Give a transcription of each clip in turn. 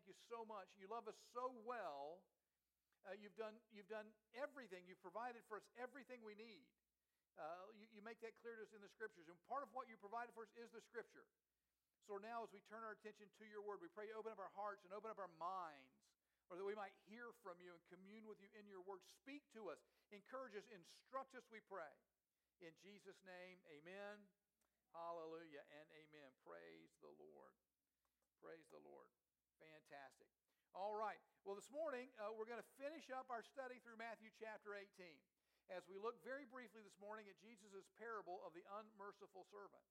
thank you so much. You love us so well. Uh, you've, done, you've done everything. You've provided for us everything we need. Uh, you, you make that clear to us in the scriptures. And part of what you provided for us is the scripture. So now, as we turn our attention to your word, we pray you open up our hearts and open up our minds, or that we might hear from you and commune with you in your word. Speak to us, encourage us, instruct us, we pray. In Jesus' name, amen. Hallelujah and amen. Praise the Lord. Praise the Lord. Fantastic. All right. Well, this morning, uh, we're going to finish up our study through Matthew chapter 18 as we look very briefly this morning at Jesus' parable of the unmerciful servant.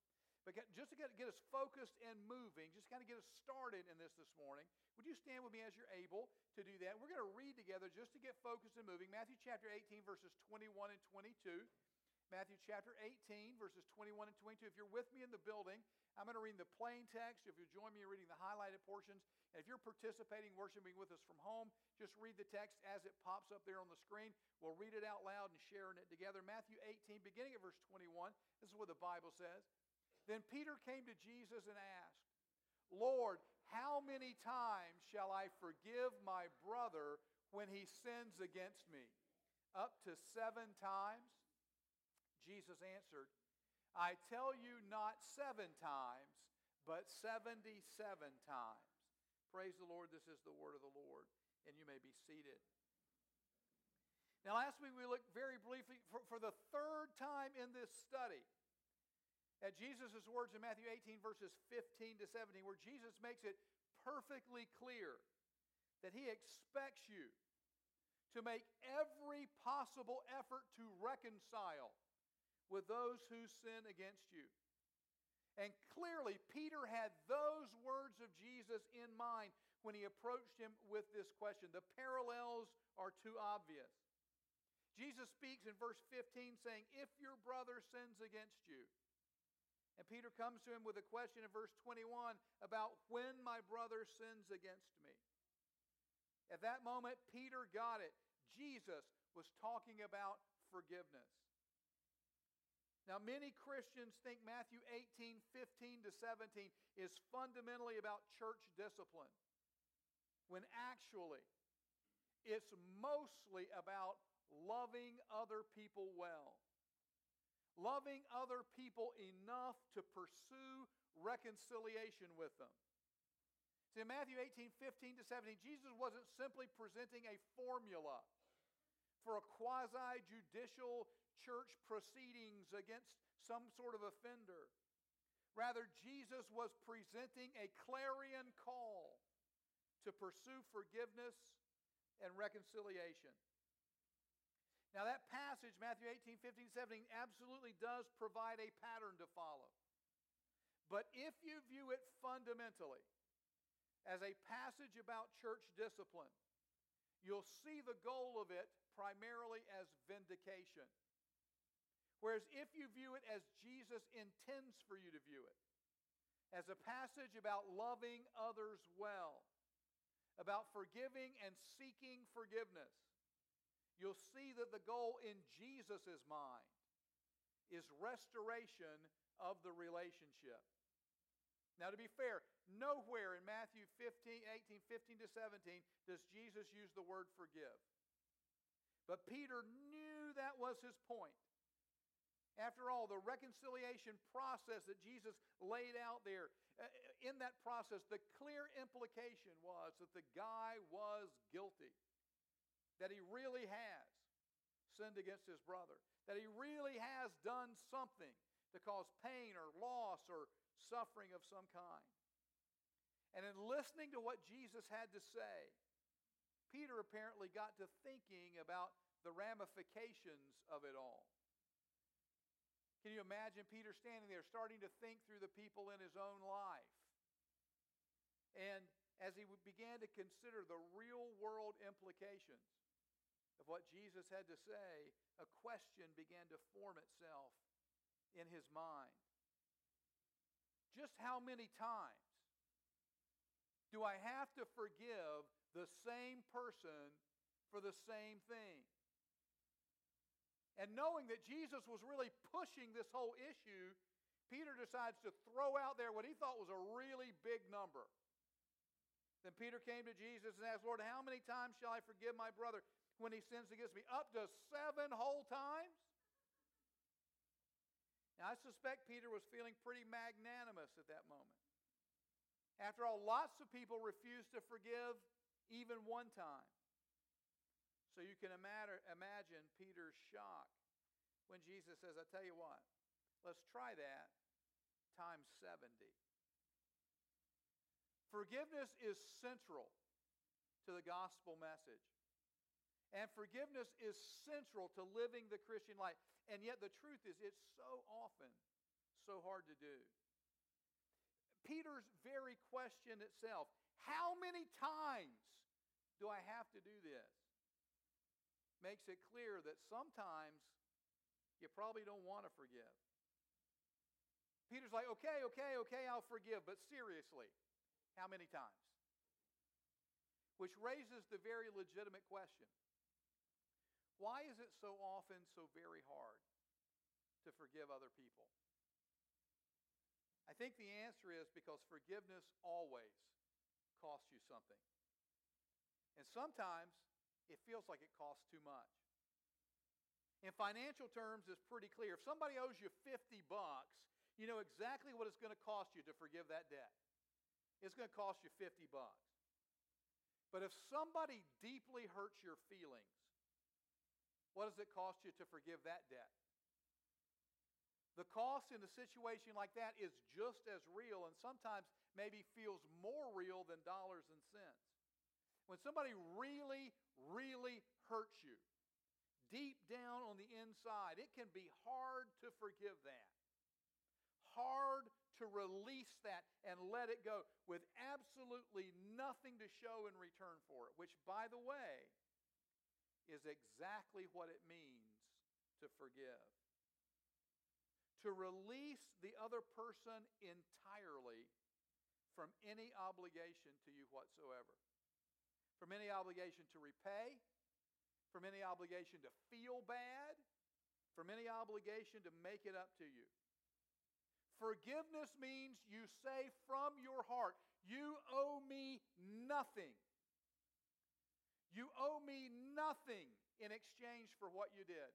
But just to get, get us focused and moving, just kind of get us started in this this morning, would you stand with me as you're able to do that? We're going to read together just to get focused and moving. Matthew chapter 18, verses 21 and 22. Matthew chapter 18, verses 21 and 22. If you're with me in the building, I'm going to read the plain text. If you join me in reading the highlighted portions, and if you're participating, worshiping with us from home, just read the text as it pops up there on the screen. We'll read it out loud and sharing it together. Matthew 18, beginning at verse 21. This is what the Bible says. Then Peter came to Jesus and asked, Lord, how many times shall I forgive my brother when he sins against me? Up to seven times? Jesus answered, I tell you not seven times, but 77 times. Praise the Lord. This is the word of the Lord. And you may be seated. Now, last week we looked very briefly for, for the third time in this study at Jesus' words in Matthew 18, verses 15 to 17, where Jesus makes it perfectly clear that he expects you to make every possible effort to reconcile with those who sin against you. And clearly, Peter had those words of Jesus in mind when he approached him with this question. The parallels are too obvious. Jesus speaks in verse 15 saying, If your brother sins against you, and Peter comes to him with a question in verse 21 about when my brother sins against me. At that moment, Peter got it. Jesus was talking about forgiveness. Now, many Christians think Matthew 18, 15 to 17 is fundamentally about church discipline, when actually it's mostly about loving other people well loving other people enough to pursue reconciliation with them. See, in Matthew 18, 15 to 17, Jesus wasn't simply presenting a formula for a quasi judicial church proceedings against some sort of offender. Rather, Jesus was presenting a clarion call to pursue forgiveness and reconciliation. Now, that passage, Matthew 18, 15, 17, absolutely does provide a pattern to follow. But if you view it fundamentally as a passage about church discipline, you'll see the goal of it primarily as vindication. Whereas if you view it as Jesus intends for you to view it, as a passage about loving others well, about forgiving and seeking forgiveness, you'll see that the goal in Jesus' mind is restoration of the relationship. Now, to be fair, nowhere in Matthew 15, 18, 15 to 17 does Jesus use the word forgive. But Peter knew that was his point. After all, the reconciliation process that Jesus laid out there, uh, in that process, the clear implication was that the guy was guilty that he really has sinned against his brother, that he really has done something to cause pain or loss or suffering of some kind. And in listening to what Jesus had to say, Peter apparently got to thinking about the ramifications of it all. Can you imagine Peter standing there starting to think through the people in his own life? And as he began to consider the real world implications of what Jesus had to say, a question began to form itself in his mind. Just how many times do I have to forgive the same person for the same thing? And knowing that Jesus was really pushing this whole issue, Peter decides to throw out there what he thought was a really big number. Then Peter came to Jesus and asked, Lord, how many times shall I forgive my brother when he sins against me? Up to seven whole times? Now, I suspect Peter was feeling pretty magnanimous at that moment. After all, lots of people refuse to forgive even one time. So you can imagine Peter's shock when Jesus says, I tell you what, let's try that times 70. Forgiveness is central to the gospel message. And forgiveness is central to living the Christian life. And yet, the truth is, it's so often so hard to do. Peter's very question itself how many times do I have to do this? Makes it clear that sometimes you probably don't want to forgive. Peter's like, okay, okay, okay, I'll forgive, but seriously, how many times? Which raises the very legitimate question why is it so often so very hard to forgive other people? I think the answer is because forgiveness always costs you something. And sometimes it feels like it costs too much. In financial terms, it's pretty clear. If somebody owes you 50 bucks, you know exactly what it's going to cost you to forgive that debt. It's going to cost you 50 bucks. But if somebody deeply hurts your feelings, what does it cost you to forgive that debt? The cost in a situation like that is just as real and sometimes maybe feels more real than dollars and cents. When somebody really, really hurts you, deep down on the inside, it can be hard to forgive that. Hard to release that and let it go with absolutely nothing to show in return for it, which, by the way, is exactly what it means to forgive. To release the other person entirely from any obligation to you whatsoever, from any obligation to repay, from any obligation to feel bad, from any obligation to make it up to you. Forgiveness means you say from your heart, You owe me nothing. You owe me nothing in exchange for what you did.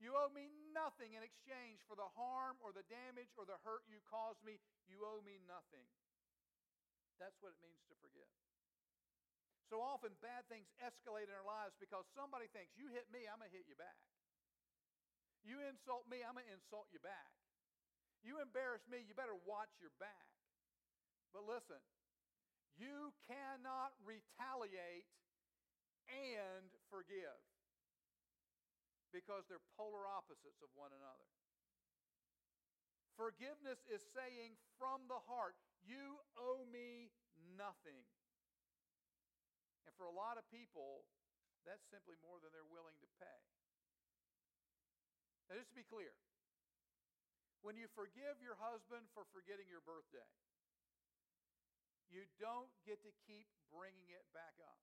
You owe me nothing in exchange for the harm or the damage or the hurt you caused me. You owe me nothing. That's what it means to forgive. So often, bad things escalate in our lives because somebody thinks, you hit me, I'm going to hit you back. You insult me, I'm going to insult you back. You embarrass me, you better watch your back. But listen, you cannot retaliate and forgive because they're polar opposites of one another. Forgiveness is saying from the heart, You owe me nothing. And for a lot of people, that's simply more than they're willing to pay. Now, just to be clear, when you forgive your husband for forgetting your birthday, you don't get to keep bringing it back up.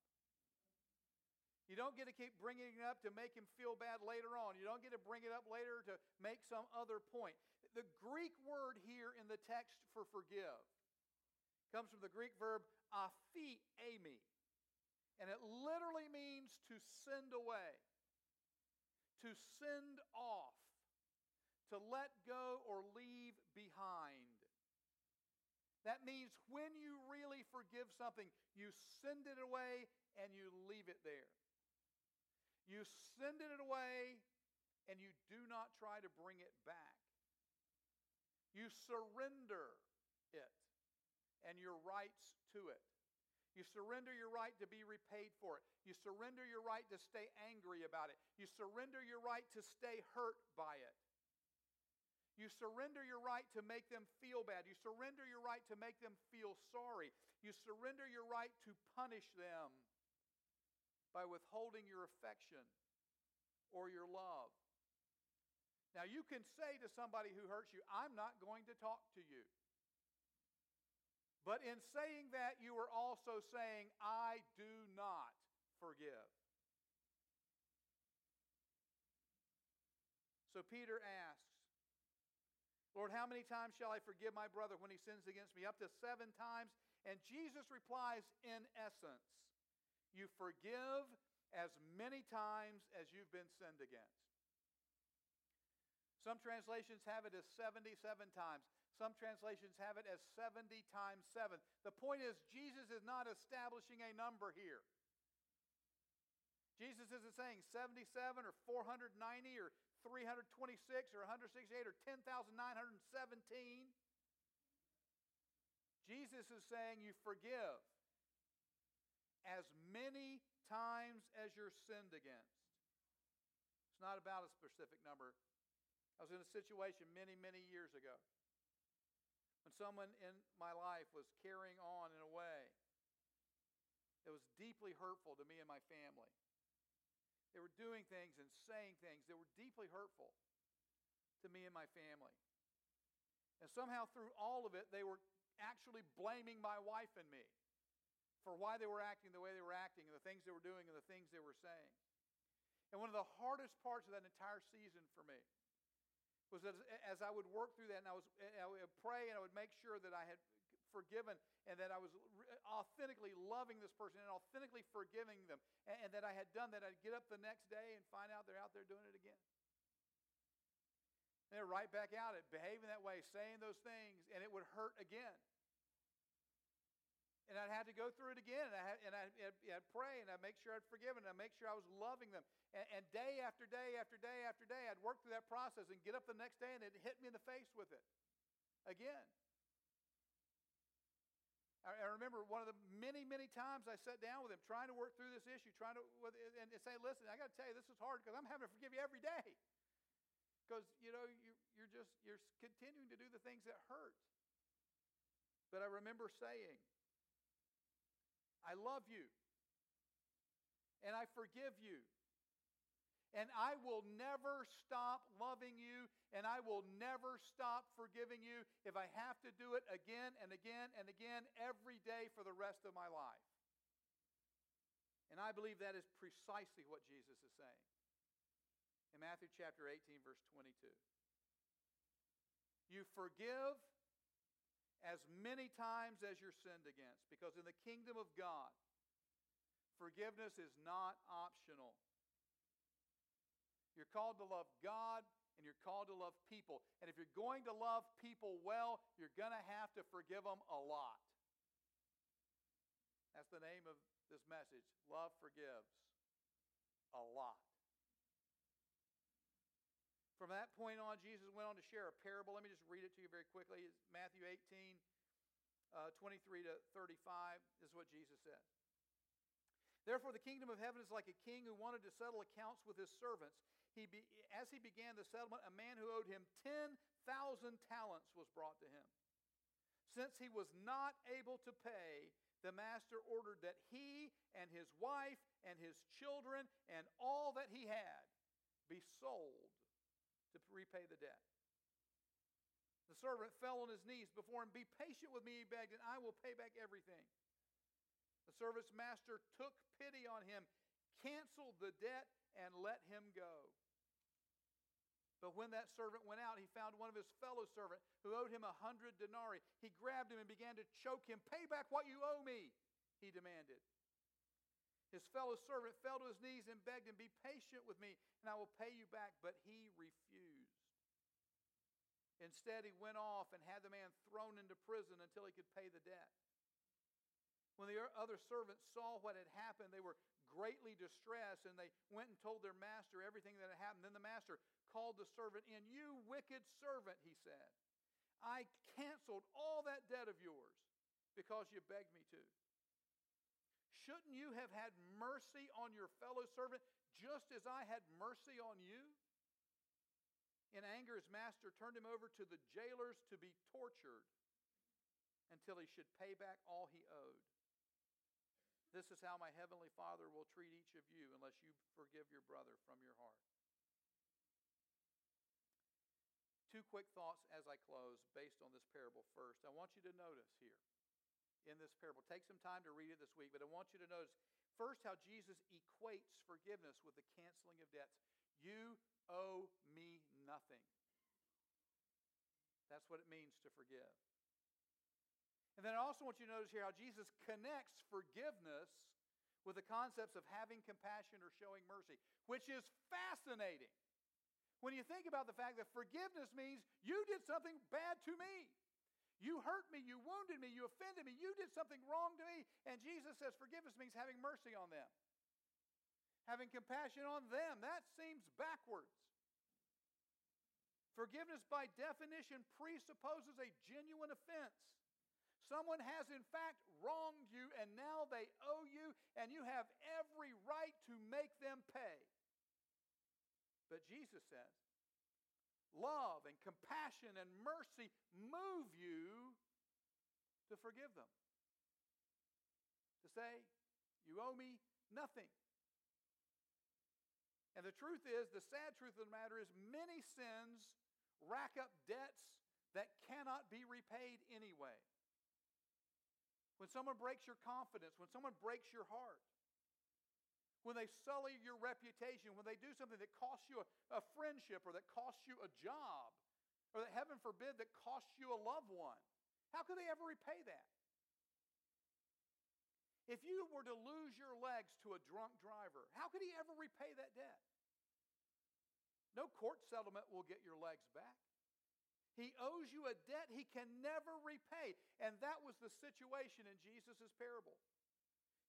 You don't get to keep bringing it up to make him feel bad later on. You don't get to bring it up later to make some other point. The Greek word here in the text for forgive comes from the Greek verb aphiemi, and it literally means to send away, to send off, to let go or leave behind. That means when you really forgive something, you send it away and you leave it there. You send it away and you do not try to bring it back. You surrender it and your rights to it. You surrender your right to be repaid for it. You surrender your right to stay angry about it. You surrender your right to stay hurt by it. You surrender your right to make them feel bad. You surrender your right to make them feel sorry. You surrender your right to punish them by withholding your affection or your love. Now, you can say to somebody who hurts you, I'm not going to talk to you. But in saying that, you are also saying, I do not forgive. So Peter asks, Lord, how many times shall I forgive my brother when he sins against me? Up to seven times. And Jesus replies, in essence, you forgive as many times as you've been sinned against. Some translations have it as 77 times. Some translations have it as 70 times 7. The point is, Jesus is not establishing a number here. Jesus isn't saying 77 or 490 or 326 or 168 or 10,917. Jesus is saying you forgive as many times as you're sinned against. It's not about a specific number. I was in a situation many, many years ago when someone in my life was carrying on in a way that was deeply hurtful to me and my family. They were doing things and saying things that were deeply hurtful to me and my family. And somehow, through all of it, they were actually blaming my wife and me for why they were acting the way they were acting and the things they were doing and the things they were saying. And one of the hardest parts of that entire season for me was that as I would work through that and I, was, I would pray and I would make sure that I had forgiven and that I was authentically loving this person and authentically forgiving them and, and that I had done that, I'd get up the next day and find out they're out there doing it again. And they're right back out at behaving that way, saying those things, and it would hurt again. And I'd have to go through it again, and, I had, and I'd, I'd, pray, and I'd make sure I'd forgiven, and I'd make sure I was loving them. And, and day after day after day after day, I'd work through that process and get up the next day, and it hit me in the face with it again. I remember one of the many, many times I sat down with him trying to work through this issue, trying to, and say, listen, I got to tell you, this is hard because I'm having to forgive you every day. Because, you know, you, you're just, you're continuing to do the things that hurt. But I remember saying, I love you, and I forgive you. And I will never stop loving you, and I will never stop forgiving you if I have to do it again and again and again every day for the rest of my life. And I believe that is precisely what Jesus is saying in Matthew chapter 18, verse 22. You forgive as many times as you're sinned against, because in the kingdom of God, forgiveness is not optional. You're called to love God and you're called to love people. And if you're going to love people well, you're going to have to forgive them a lot. That's the name of this message. Love forgives a lot. From that point on, Jesus went on to share a parable. Let me just read it to you very quickly. It's Matthew 18, uh, 23 to 35. This is what Jesus said. Therefore, the kingdom of heaven is like a king who wanted to settle accounts with his servants he be, as he began the settlement, a man who owed him 10,000 talents was brought to him. Since he was not able to pay, the master ordered that he and his wife and his children and all that he had be sold to repay the debt. The servant fell on his knees before him. Be patient with me, he begged, and I will pay back everything. The servant's master took pity on him, canceled the debt, and let him go. But when that servant went out, he found one of his fellow servants who owed him a hundred denarii. He grabbed him and began to choke him. Pay back what you owe me, he demanded. His fellow servant fell to his knees and begged him, Be patient with me, and I will pay you back. But he refused. Instead, he went off and had the man thrown into prison until he could pay the debt. When the other servants saw what had happened, they were greatly distressed and they went and told their master everything that had happened. Then the master called the servant in. You wicked servant, he said. I canceled all that debt of yours because you begged me to. Shouldn't you have had mercy on your fellow servant just as I had mercy on you? In anger, his master turned him over to the jailers to be tortured until he should pay back all he owed. This is how my heavenly Father will treat each of you unless you forgive your brother from your heart. Two quick thoughts as I close based on this parable first. I want you to notice here in this parable, take some time to read it this week, but I want you to notice first how Jesus equates forgiveness with the canceling of debts. You owe me nothing. That's what it means to forgive. And then I also want you to notice here how Jesus connects forgiveness with the concepts of having compassion or showing mercy, which is fascinating. When you think about the fact that forgiveness means you did something bad to me. You hurt me, you wounded me, you offended me, you did something wrong to me. And Jesus says forgiveness means having mercy on them, having compassion on them. That seems backwards. Forgiveness, by definition, presupposes a genuine offense. Someone has, in fact, wronged you, and now they owe you, and you have every right to make them pay. But Jesus says, love and compassion and mercy move you to forgive them. To say, you owe me nothing. And the truth is, the sad truth of the matter is, many sins rack up debts that cannot be repaid anyway when someone breaks your confidence, when someone breaks your heart, when they sully your reputation, when they do something that costs you a, a, friendship or that costs you a job, or that, heaven forbid, that costs you a loved one, how could they ever repay that? If you were to lose your legs to a drunk driver, how could he ever repay that debt? No court settlement will get your legs back. He owes you a debt he can never repay. And that was the situation in Jesus' parable.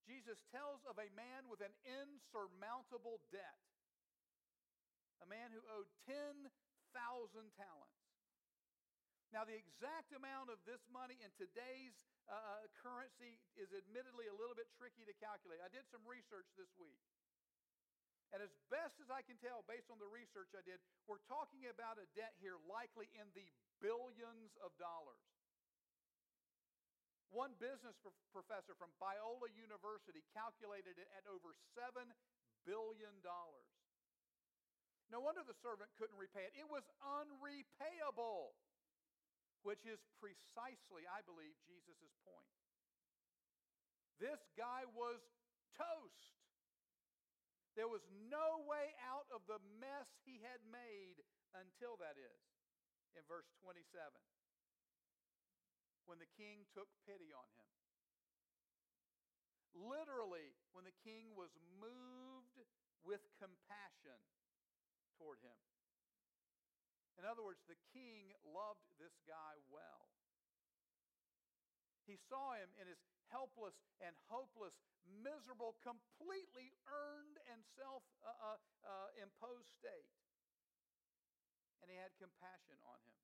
Jesus tells of a man with an insurmountable debt, a man who owed 10,000 talents. Now, the exact amount of this money in today's uh, uh, currency is admittedly a little bit tricky to calculate. I did some research this week. And as best as I can tell, based on the research I did, we're talking about a debt here likely in the billions of dollars. One business professor from Biola University calculated it at over $7 billion. No wonder the servant couldn't repay it. It was unrepayable, which is precisely, I believe, Jesus' point. This guy was toast. There was no way out of the mess he had made until that is. In verse 27, when the king took pity on him. Literally, when the king was moved with compassion toward him. In other words, the king loved this guy well. He saw him in his helpless and hopeless, miserable, completely earned and self uh, uh, uh, imposed state. And he had compassion on him.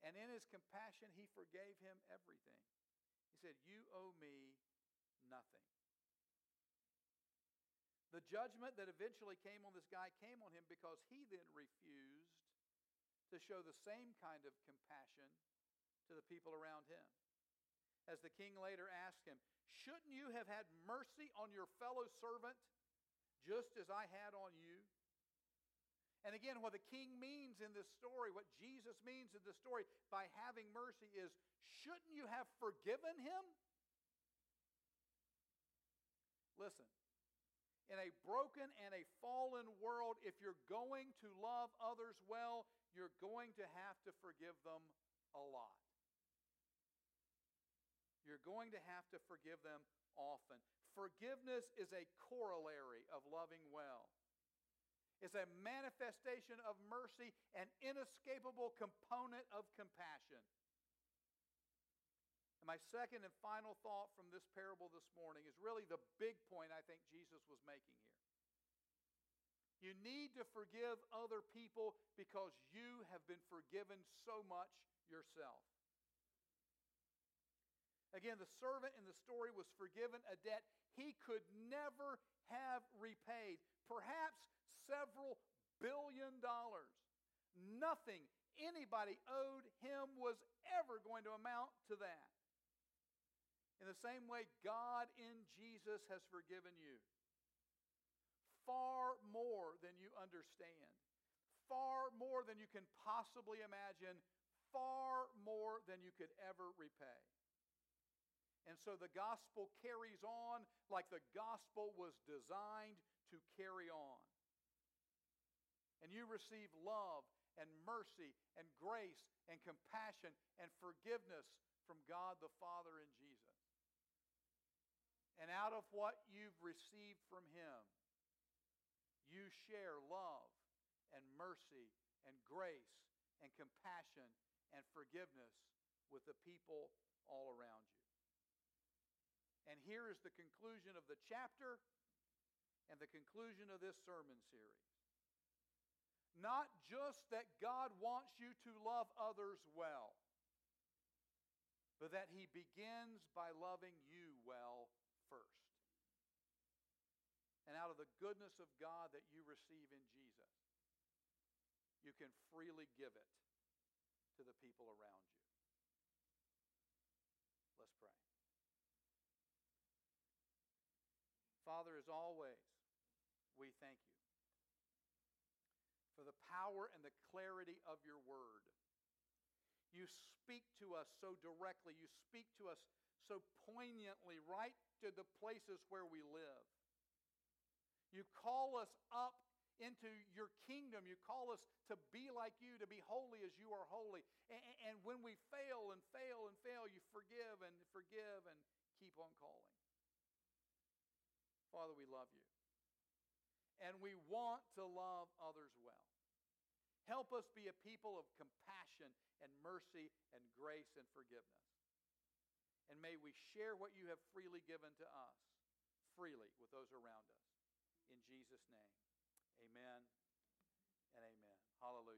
And in his compassion, he forgave him everything. He said, You owe me nothing. The judgment that eventually came on this guy came on him because he then refused to show the same kind of compassion to the people around him. As the king later asked him, Shouldn't you have had mercy on your fellow servant just as I had on you? And again, what the king means in this story, what Jesus means in this story by having mercy is shouldn't you have forgiven him? Listen, in a broken and a fallen world, if you're going to love others well, you're going to have to forgive them a lot. You're going to have to forgive them often. Forgiveness is a corollary of loving well. It's a manifestation of mercy, an inescapable component of compassion. And my second and final thought from this parable this morning is really the big point I think Jesus was making here. You need to forgive other people because you have been forgiven so much yourself. Again, the servant in the story was forgiven a debt he could never have repaid, perhaps several billion dollars. Nothing anybody owed him was ever going to amount to that. In the same way, God in Jesus has forgiven you far more than you understand, far more than you can possibly imagine, far more than you could ever repay. And so the gospel carries on like the gospel was designed to carry on. and you receive love and mercy and grace and compassion and forgiveness from God the Father and Jesus. And out of what you've received from Him, you share love and mercy and grace and compassion and forgiveness with the people all around you. And here is the conclusion of the chapter and the conclusion of this sermon series. Not just that God wants you to love others well, but that He begins by loving you well first. And out of the goodness of God that you receive in Jesus, you can freely give it to the people around you. Let's pray. Father, as always, we thank you for the power and the clarity of your word. You speak to us so directly, you speak to us so poignantly, right to the places where we live. You call us up into your kingdom. You call us to be like you, to be holy as you are holy. And, when we fail and fail and fail, you forgive and forgive and keep on calling. Father, we love you. And we want to love others well. Help us be a people of compassion and mercy and grace and forgiveness. And may we share what you have freely given to us, freely with those around us. In Jesus' name, amen and amen. Hallelujah.